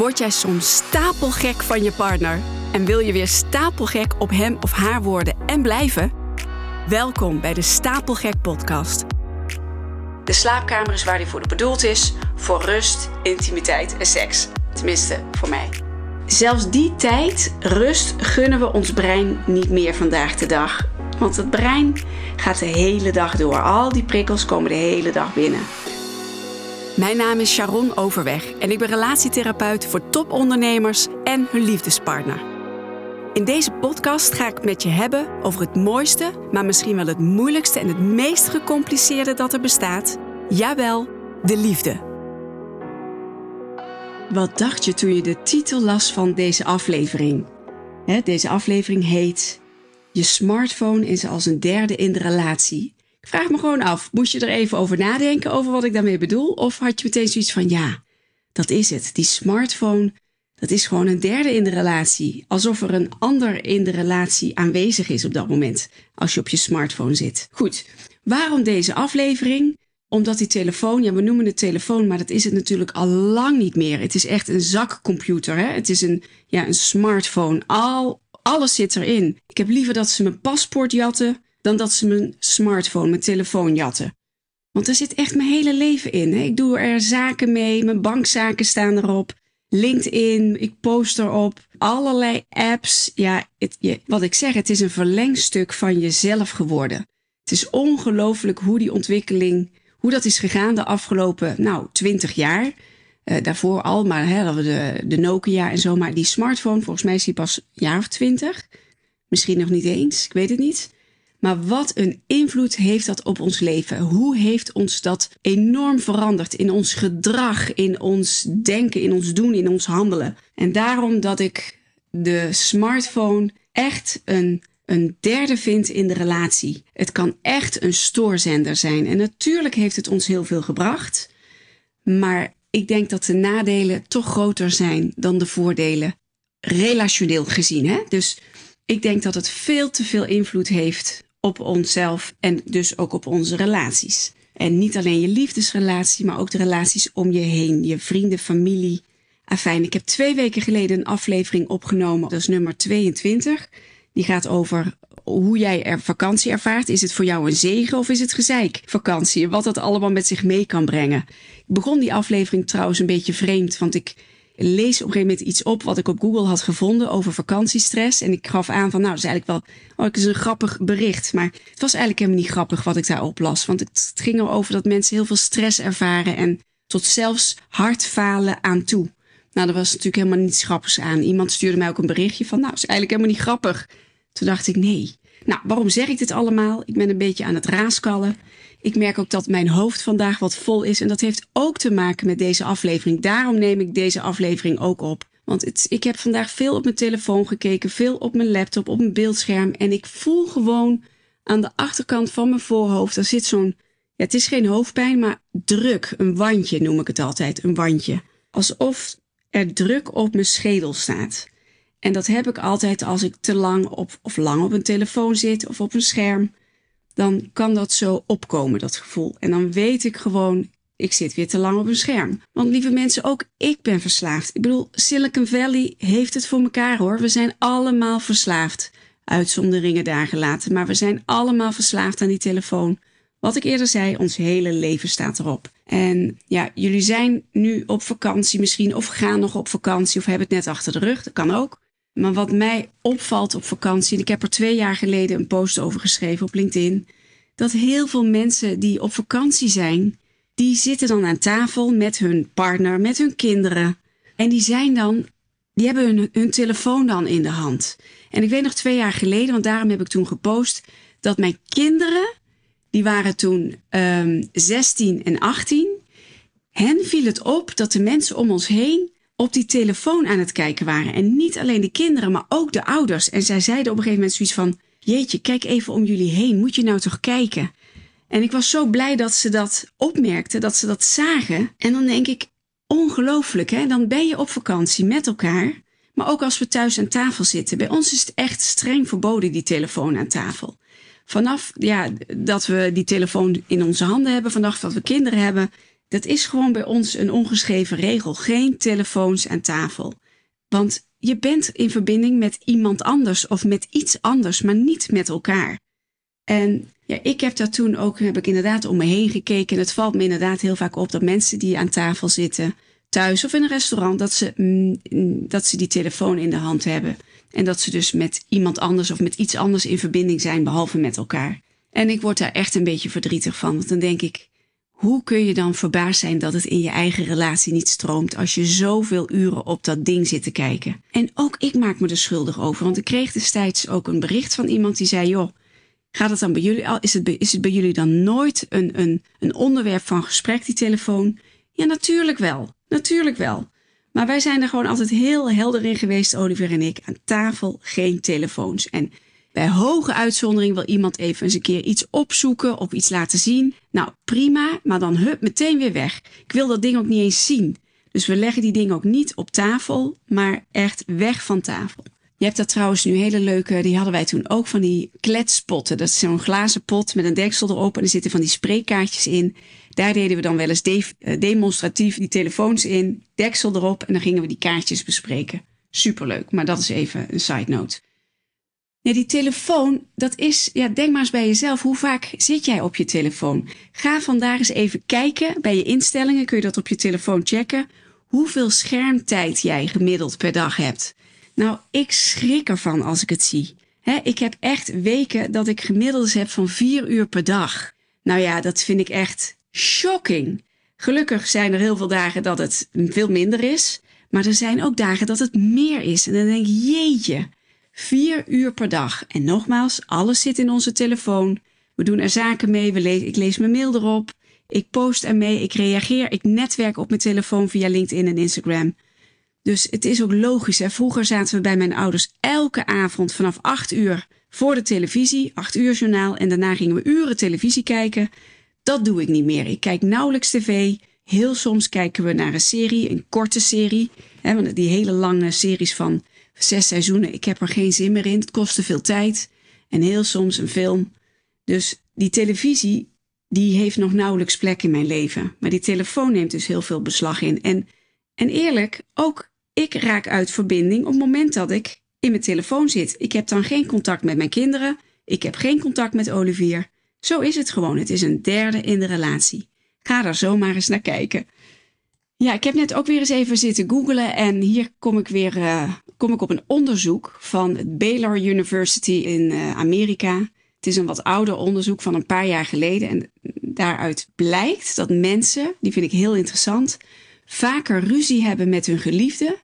Word jij soms stapelgek van je partner en wil je weer stapelgek op hem of haar worden en blijven? Welkom bij de Stapelgek Podcast. De slaapkamer is waar die voor bedoeld is: voor rust, intimiteit en seks. Tenminste, voor mij. Zelfs die tijd, rust, gunnen we ons brein niet meer vandaag de dag. Want het brein gaat de hele dag door. Al die prikkels komen de hele dag binnen. Mijn naam is Sharon Overweg en ik ben relatietherapeut voor topondernemers en hun liefdespartner. In deze podcast ga ik met je hebben over het mooiste, maar misschien wel het moeilijkste en het meest gecompliceerde dat er bestaat. Jawel, de liefde. Wat dacht je toen je de titel las van deze aflevering? deze aflevering heet Je smartphone is als een derde in de relatie. Ik vraag me gewoon af, moest je er even over nadenken over wat ik daarmee bedoel? Of had je meteen zoiets van, ja, dat is het. Die smartphone, dat is gewoon een derde in de relatie. Alsof er een ander in de relatie aanwezig is op dat moment, als je op je smartphone zit. Goed, waarom deze aflevering? Omdat die telefoon, ja, we noemen het telefoon, maar dat is het natuurlijk al lang niet meer. Het is echt een zakcomputer, hè? Het is een, ja, een smartphone. Al, alles zit erin. Ik heb liever dat ze mijn paspoort jatten dan dat ze mijn smartphone, mijn telefoon jatten. Want er zit echt mijn hele leven in. Hè? Ik doe er zaken mee, mijn bankzaken staan erop. LinkedIn, ik post erop. Allerlei apps. Ja, het, wat ik zeg, het is een verlengstuk van jezelf geworden. Het is ongelooflijk hoe die ontwikkeling, hoe dat is gegaan de afgelopen, nou, twintig jaar. Uh, daarvoor al, maar hè, de, de Nokia en zo. Maar die smartphone, volgens mij is die pas een jaar of twintig. Misschien nog niet eens, ik weet het niet. Maar wat een invloed heeft dat op ons leven? Hoe heeft ons dat enorm veranderd in ons gedrag, in ons denken, in ons doen, in ons handelen? En daarom dat ik de smartphone echt een, een derde vind in de relatie. Het kan echt een stoorzender zijn. En natuurlijk heeft het ons heel veel gebracht. Maar ik denk dat de nadelen toch groter zijn dan de voordelen. Relationeel gezien. Hè? Dus ik denk dat het veel te veel invloed heeft op onszelf en dus ook op onze relaties. En niet alleen je liefdesrelatie, maar ook de relaties om je heen, je vrienden, familie. Afijn, ik heb twee weken geleden een aflevering opgenomen, dat is nummer 22. Die gaat over hoe jij er vakantie ervaart. Is het voor jou een zegen of is het gezeik? Vakantie, wat dat allemaal met zich mee kan brengen. Ik begon die aflevering trouwens een beetje vreemd, want ik lees op een gegeven moment iets op wat ik op Google had gevonden over vakantiestress. En ik gaf aan van, nou, dat is eigenlijk wel, oh, is een grappig bericht. Maar het was eigenlijk helemaal niet grappig wat ik daar oplas. Want het, ging erover dat mensen heel veel stress ervaren en tot zelfs hartfalen aan toe. Nou, er was natuurlijk helemaal niets grappigs aan. Iemand stuurde mij ook een berichtje van, nou, is eigenlijk helemaal niet grappig. Toen dacht ik, nee. Nou, waarom zeg ik dit allemaal? Ik ben een beetje aan het raaskallen. Ik merk ook dat mijn hoofd vandaag wat vol is. En dat heeft ook te maken met deze aflevering. Daarom neem ik deze aflevering ook op. Want het, ik heb vandaag veel op mijn telefoon gekeken, veel op mijn laptop, op mijn beeldscherm. En ik voel gewoon aan de achterkant van mijn voorhoofd, daar zit zo'n, ja, het is geen hoofdpijn, maar druk. Een wandje noem ik het altijd, een wandje. Alsof er druk op mijn schedel staat. En dat heb ik altijd als ik te lang op, of lang op een telefoon zit of op een scherm dan kan dat zo opkomen, dat gevoel. En dan weet ik gewoon, ik zit weer te lang op een scherm. Want lieve mensen, ook ik ben verslaafd. Ik bedoel, Silicon Valley heeft het voor elkaar hoor. We zijn allemaal verslaafd. Uitzonderingen daar gelaten, maar we zijn allemaal verslaafd aan die telefoon. Wat ik eerder zei, ons hele leven staat erop. En ja, jullie zijn nu op vakantie misschien, of gaan nog op vakantie, of hebben het net achter de rug. Dat kan ook. Maar wat mij opvalt op vakantie, en ik heb er twee jaar geleden een post over geschreven op LinkedIn, dat heel veel mensen die op vakantie zijn, die zitten dan aan tafel met hun partner, met hun kinderen. En die zijn dan, die hebben hun, telefoon dan in de hand. En ik weet nog twee jaar geleden, want daarom heb ik toen gepost, dat mijn kinderen, die waren toen um, ehm, 16 en 18, hen viel het op dat de mensen om ons heen op die telefoon aan het kijken waren. En niet alleen de kinderen, maar ook de ouders. En zij zeiden op een gegeven moment zoiets van: Jeetje, kijk even om jullie heen. Moet je nou toch kijken? En ik was zo blij dat ze dat opmerkten, dat ze dat zagen. En dan denk ik: Ongelooflijk, hè? Dan ben je op vakantie met elkaar. Maar ook als we thuis aan tafel zitten. Bij ons is het echt streng verboden, die telefoon aan tafel. Vanaf ja, dat we die telefoon in onze handen hebben, vanaf dat we kinderen hebben, Dat is gewoon bij ons een ongeschreven regel. Geen telefoons aan tafel. Want je bent in verbinding met iemand anders of met iets anders, maar niet met elkaar. En ja, ik heb daar toen ook, heb ik inderdaad om me heen gekeken. En het valt me inderdaad heel vaak op dat mensen die aan tafel zitten, thuis of in een restaurant, dat ze, mm, mm, dat ze die telefoon in de hand hebben. En dat ze dus met iemand anders of met iets anders in verbinding zijn, behalve met elkaar. En ik word daar echt een beetje verdrietig van. Want dan denk ik, hoe kun je dan verbaasd zijn dat het in je eigen relatie niet stroomt als je zoveel uren op dat ding zit te kijken? En ook ik maak me er schuldig over, want ik kreeg destijds ook een bericht van iemand die zei: Joh, gaat het dan bij jullie al? Is het, is het bij jullie dan nooit een, een, een onderwerp van gesprek, die telefoon? Ja, natuurlijk wel. Natuurlijk wel. Maar wij zijn er gewoon altijd heel helder in geweest, Oliver en ik. Aan tafel geen telefoons. En bij hoge uitzondering wil iemand even eens een keer iets opzoeken of iets laten zien. Nou, prima, maar dan hup, meteen weer weg. Ik wil dat ding ook niet eens zien. Dus we leggen die dingen ook niet op tafel, maar echt weg van tafel. Je hebt daar trouwens nu hele leuke, die hadden wij toen ook van die kletspotten. Dat is zo'n glazen pot met een deksel erop en er zitten van die spreekkaartjes in. Daar deden we dan wel eens eh, demonstratief die telefoons in, deksel erop en dan gingen we die kaartjes bespreken. Superleuk, maar dat is even een side note. Nee, die telefoon, dat is, ja, denk maar eens bij jezelf. Hoe vaak zit jij op je telefoon? Ga vandaag eens even kijken. Bij je instellingen kun je dat op je telefoon checken. Hoeveel schermtijd jij gemiddeld per dag hebt. Nou, ik schrik ervan als ik het zie. ik heb echt weken dat ik gemiddeld heb van vier uur per dag. Nou ja, dat vind ik echt shocking. Gelukkig zijn er heel veel dagen dat het veel minder is. Maar er zijn ook dagen dat het meer is. En dan denk ik, jeetje. Vier uur per dag. En nogmaals, alles zit in onze telefoon. We doen er zaken mee. We ik lees mijn mail erop. Ik post ermee. Ik reageer. Ik netwerk op mijn telefoon via LinkedIn en Instagram. Dus het is ook logisch. Vroeger zaten we bij mijn ouders elke avond vanaf 8 uur voor de televisie, 8 uur journaal. En daarna gingen we uren televisie kijken. Dat doe ik niet meer. Ik kijk nauwelijks tv. Heel soms kijken we naar een serie, een korte serie. Hè, want die hele lange series van zes seizoenen, ik heb er geen zin meer in. Het kost te veel tijd. En heel soms een film. Dus die televisie, die heeft nog nauwelijks plek in mijn leven. Maar die telefoon neemt dus heel veel beslag in. En, en eerlijk, ook ik raak uit verbinding op het moment dat ik in mijn telefoon zit. Ik heb dan geen contact met mijn kinderen. Ik heb geen contact met Olivier. Zo is het gewoon. Het is een derde in de relatie. Ga daar zomaar eens naar kijken. Ja, ik heb net ook weer eens even zitten googlen en hier kom ik weer uh, kom ik op een onderzoek van Baylor University in uh, Amerika. Het is een wat ouder onderzoek van een paar jaar geleden en daaruit blijkt dat mensen, die vind ik heel interessant, vaker ruzie hebben met hun geliefde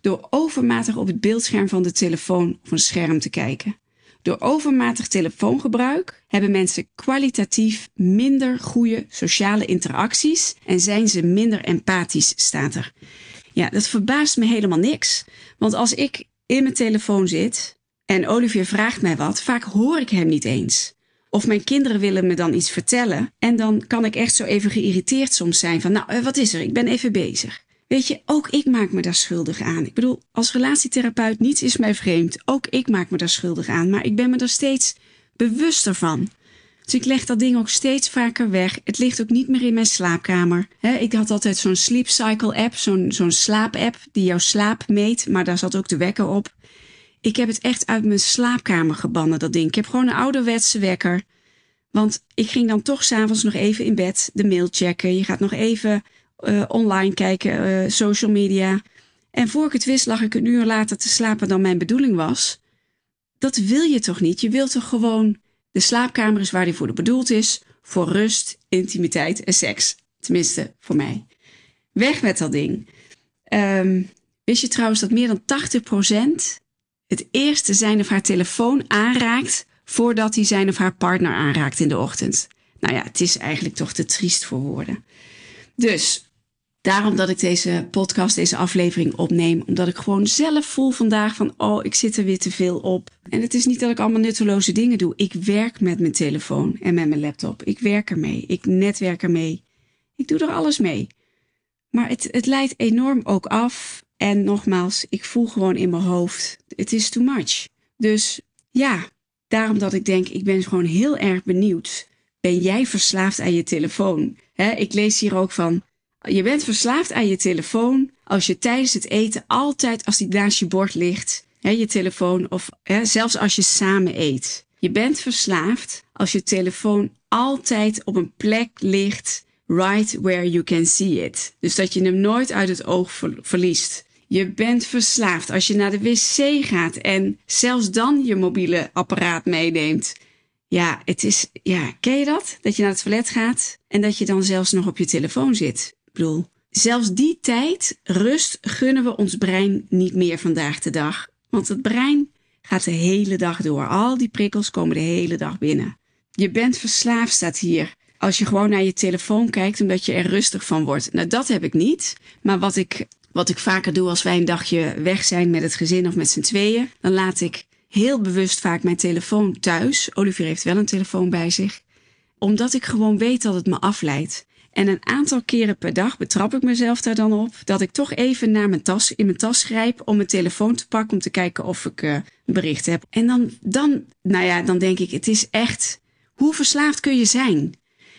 door overmatig op het beeldscherm van de telefoon of een scherm te kijken. Door overmatig telefoongebruik hebben mensen kwalitatief minder goede sociale interacties en zijn ze minder empathisch, staat er. Ja, dat verbaast me helemaal niks. Want als ik in mijn telefoon zit en Olivier vraagt mij wat, vaak hoor ik hem niet eens. Of mijn kinderen willen me dan iets vertellen en dan kan ik echt zo even geïrriteerd soms zijn van, nou, eh, wat is er? Ik ben even bezig. Weet je, ook ik maak me daar schuldig aan. Ik bedoel, als relatietherapeut, niets is mij vreemd. Ook ik maak me daar schuldig aan, maar ik ben me er steeds bewuster van. Dus ik leg dat ding ook steeds vaker weg. Het ligt ook niet meer in mijn slaapkamer. ik had altijd zo'n sleep cycle app, zo'n zo'n slaap-app die jouw slaap meet, maar daar zat ook de wekker op. Ik heb het echt uit mijn slaapkamer gebannen, dat ding. Ik heb gewoon een ouderwetse wekker. Want ik ging dan toch s'avonds nog even in bed de mail checken. Je gaat nog even uh, online kijken, uh, social media. En voor ik het wist lag ik een uur later te slapen dan mijn bedoeling was. Dat wil je toch niet? Je wilt toch gewoon de slaapkamer is waar die voor bedoeld is, voor rust, intimiteit en seks. Tenminste, voor mij. Weg met dat ding. Um, wist je trouwens dat meer dan 80% het eerste zijn of haar telefoon aanraakt voordat hij zijn of haar partner aanraakt in de ochtend? Nou ja, het is eigenlijk toch te triest voor woorden. Dus Daarom dat ik deze podcast, deze aflevering opneem. Omdat ik gewoon zelf voel vandaag van, oh, ik zit er weer te veel op. En het is niet dat ik allemaal nutteloze dingen doe. Ik werk met mijn telefoon en met mijn laptop. Ik werk ermee. Ik netwerk ermee. Ik doe er alles mee. Maar het, het leidt enorm ook af. En nogmaals, ik voel gewoon in mijn hoofd, het is too much. Dus ja, daarom dat ik denk, ik ben gewoon heel erg benieuwd. Ben jij verslaafd aan je telefoon? ik lees hier ook van Je bent verslaafd aan je telefoon als je tijdens het eten altijd als die naast je bord ligt, hè, je telefoon of hè, zelfs als je samen eet. Je bent verslaafd als je telefoon altijd op een plek ligt, right where you can see it. Dus dat je hem nooit uit het oog verliest. Je bent verslaafd als je naar de wc gaat en zelfs dan je mobiele apparaat meeneemt. Ja, het is, ja, ken je dat? Dat je naar het toilet gaat en dat je dan zelfs nog op je telefoon zit. Ik bedoel, zelfs die tijd, rust, gunnen we ons brein niet meer vandaag de dag. Want het brein gaat de hele dag door. Al die prikkels komen de hele dag binnen. Je bent verslaafd, staat hier. Als je gewoon naar je telefoon kijkt, omdat je er rustig van wordt. Nou, dat heb ik niet. Maar wat ik, wat ik vaker doe als wij een dagje weg zijn met het gezin of met z'n tweeën, dan laat ik heel bewust vaak mijn telefoon thuis. Olivier heeft wel een telefoon bij zich. Omdat ik gewoon weet dat het me afleidt. En een aantal keren per dag betrap ik mezelf daar dan op dat ik toch even naar mijn tas, in mijn tas grijp om mijn telefoon te pakken om te kijken of ik uh, bericht heb. En dan, dan, nou ja, dan denk ik, het is echt, hoe verslaafd kun je zijn?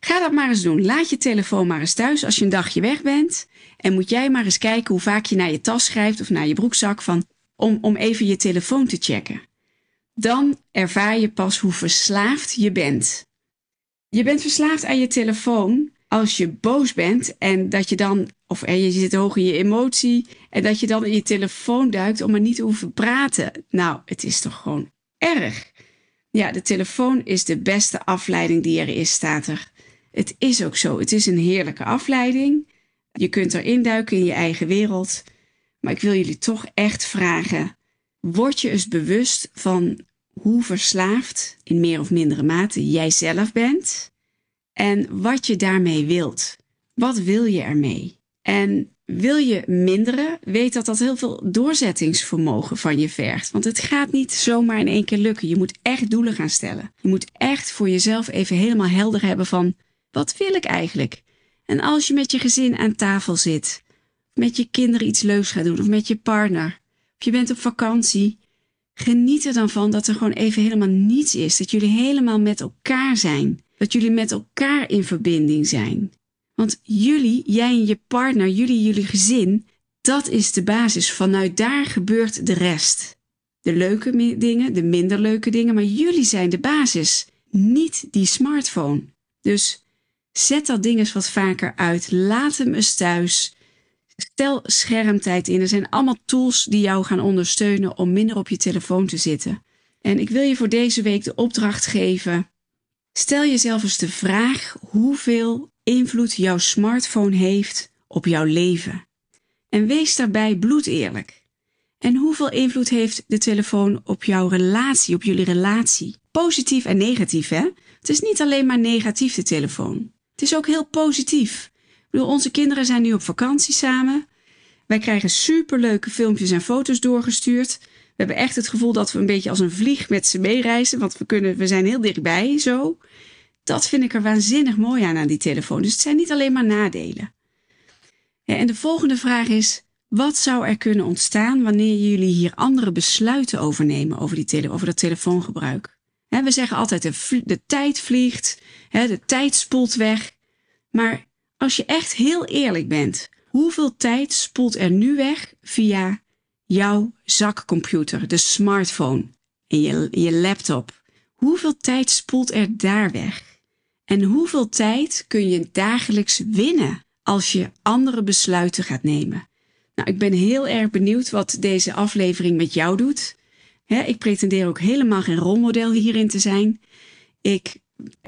Ga dat maar eens doen. Laat je telefoon maar eens thuis als je een dagje weg bent. En moet jij maar eens kijken hoe vaak je naar je tas schrijft of naar je broekzak van, om, om even je telefoon te checken. Dan ervaar je pas hoe verslaafd je bent. Je bent verslaafd aan je telefoon als je boos bent en dat je dan, of je zit hoog in je emotie, en dat je dan in je telefoon duikt om er niet te hoeven praten. Nou, het is toch gewoon erg. Ja, de telefoon is de beste afleiding die er is, staat er. Het is ook zo. Het is een heerlijke afleiding. Je kunt erin duiken in je eigen wereld. Maar ik wil jullie toch echt vragen: word je eens bewust van hoe verslaafd, in meer of mindere mate, jij zelf bent? En wat je daarmee wilt. Wat wil je ermee? En wil je minderen, weet dat dat heel veel doorzettingsvermogen van je vergt. Want het gaat niet zomaar in één keer lukken. Je moet echt doelen gaan stellen. Je moet echt voor jezelf even helemaal helder hebben van wat wil ik eigenlijk? En als je met je gezin aan tafel zit, met je kinderen iets leuks gaat doen of met je partner, of je bent op vakantie, geniet er dan van dat er gewoon even helemaal niets is. Dat jullie helemaal met elkaar zijn. Dat jullie met elkaar in verbinding zijn. Want jullie, jij en je partner, jullie, jullie gezin, dat is de basis. Vanuit daar gebeurt de rest. De leuke dingen, de minder leuke dingen, maar jullie zijn de basis, niet die smartphone. Dus zet dat ding eens wat vaker uit. Laat hem eens thuis. Stel schermtijd in. Er zijn allemaal tools die jou gaan ondersteunen om minder op je telefoon te zitten. En ik wil je voor deze week de opdracht geven Stel jezelf eens de vraag hoeveel invloed jouw smartphone heeft op jouw leven. En wees daarbij bloedeerlijk. En hoeveel invloed heeft de telefoon op jouw relatie, op jullie relatie? Positief en negatief, hè? Het is niet alleen maar negatief, de telefoon. Het is ook heel positief. Ik bedoel, onze kinderen zijn nu op vakantie samen. Wij krijgen superleuke filmpjes en foto's doorgestuurd. We hebben echt het gevoel dat we een beetje als een vlieg met ze meereizen, want we, kunnen, we zijn heel dichtbij zo. Dat vind ik er waanzinnig mooi aan aan die telefoon. Dus het zijn niet alleen maar nadelen. En de volgende vraag is: wat zou er kunnen ontstaan wanneer jullie hier andere besluiten overnemen over, die tele over dat telefoongebruik? we zeggen altijd: de tijd vliegt, de tijd spoelt weg. Maar als je echt heel eerlijk bent, hoeveel tijd spoelt er nu weg via jouw zakcomputer, de smartphone en je, je laptop. Hoeveel tijd spoelt er daar weg? En hoeveel tijd kun je dagelijks winnen als je andere besluiten gaat nemen? Nou, ik ben heel erg benieuwd wat deze aflevering met jou doet. ik pretendeer ook helemaal geen rolmodel hierin te zijn. Ik,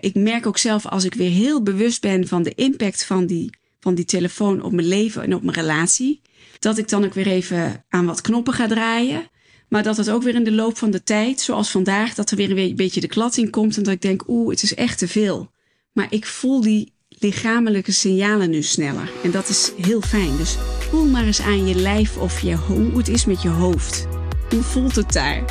ik merk ook zelf als ik weer heel bewust ben van de impact van die, van die telefoon op mijn leven en op mijn relatie dat ik dan ook weer even aan wat knoppen ga draaien. Maar dat het ook weer in de loop van de tijd, zoals vandaag, dat er weer een beetje de klad in komt. En dat ik denk, oeh, het is echt te veel. Maar ik voel die lichamelijke signalen nu sneller. En dat is heel fijn. Dus voel maar eens aan je lijf of je, hoe het is met je hoofd. Hoe voelt het daar?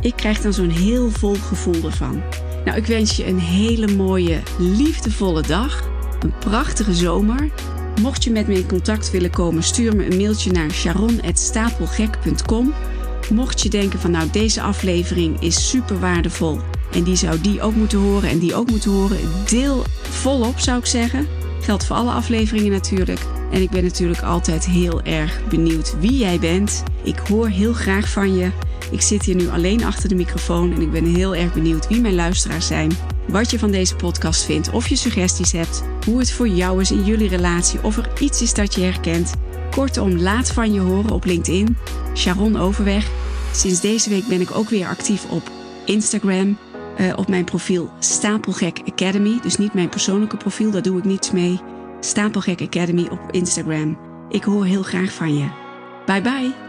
Ik krijg dan zo'n heel vol gevoel ervan. Nou, ik wens je een hele mooie, liefdevolle dag. Een prachtige zomer. Mocht je met me in contact willen komen, stuur me een mailtje naar sharon.stapelgek.com. Mocht je denken van nou deze aflevering is super waardevol en die zou die ook moeten horen en die ook moeten horen, deel volop zou ik zeggen. Geldt voor alle afleveringen natuurlijk. En ik ben natuurlijk altijd heel erg benieuwd wie jij bent. Ik hoor heel graag van je. Ik zit hier nu alleen achter de microfoon en ik ben heel erg benieuwd wie mijn luisteraars zijn. Wat je van deze podcast vindt, of je suggesties hebt, hoe het voor jou is in jullie relatie, of er iets is dat je herkent. Kortom, laat van je horen op LinkedIn. Sharon Overweg. Sinds deze week ben ik ook weer actief op Instagram. Uh, op mijn profiel Stapelgek Academy. Dus niet mijn persoonlijke profiel, daar doe ik niets mee. Stapelgek Academy op Instagram. Ik hoor heel graag van je. Bye bye.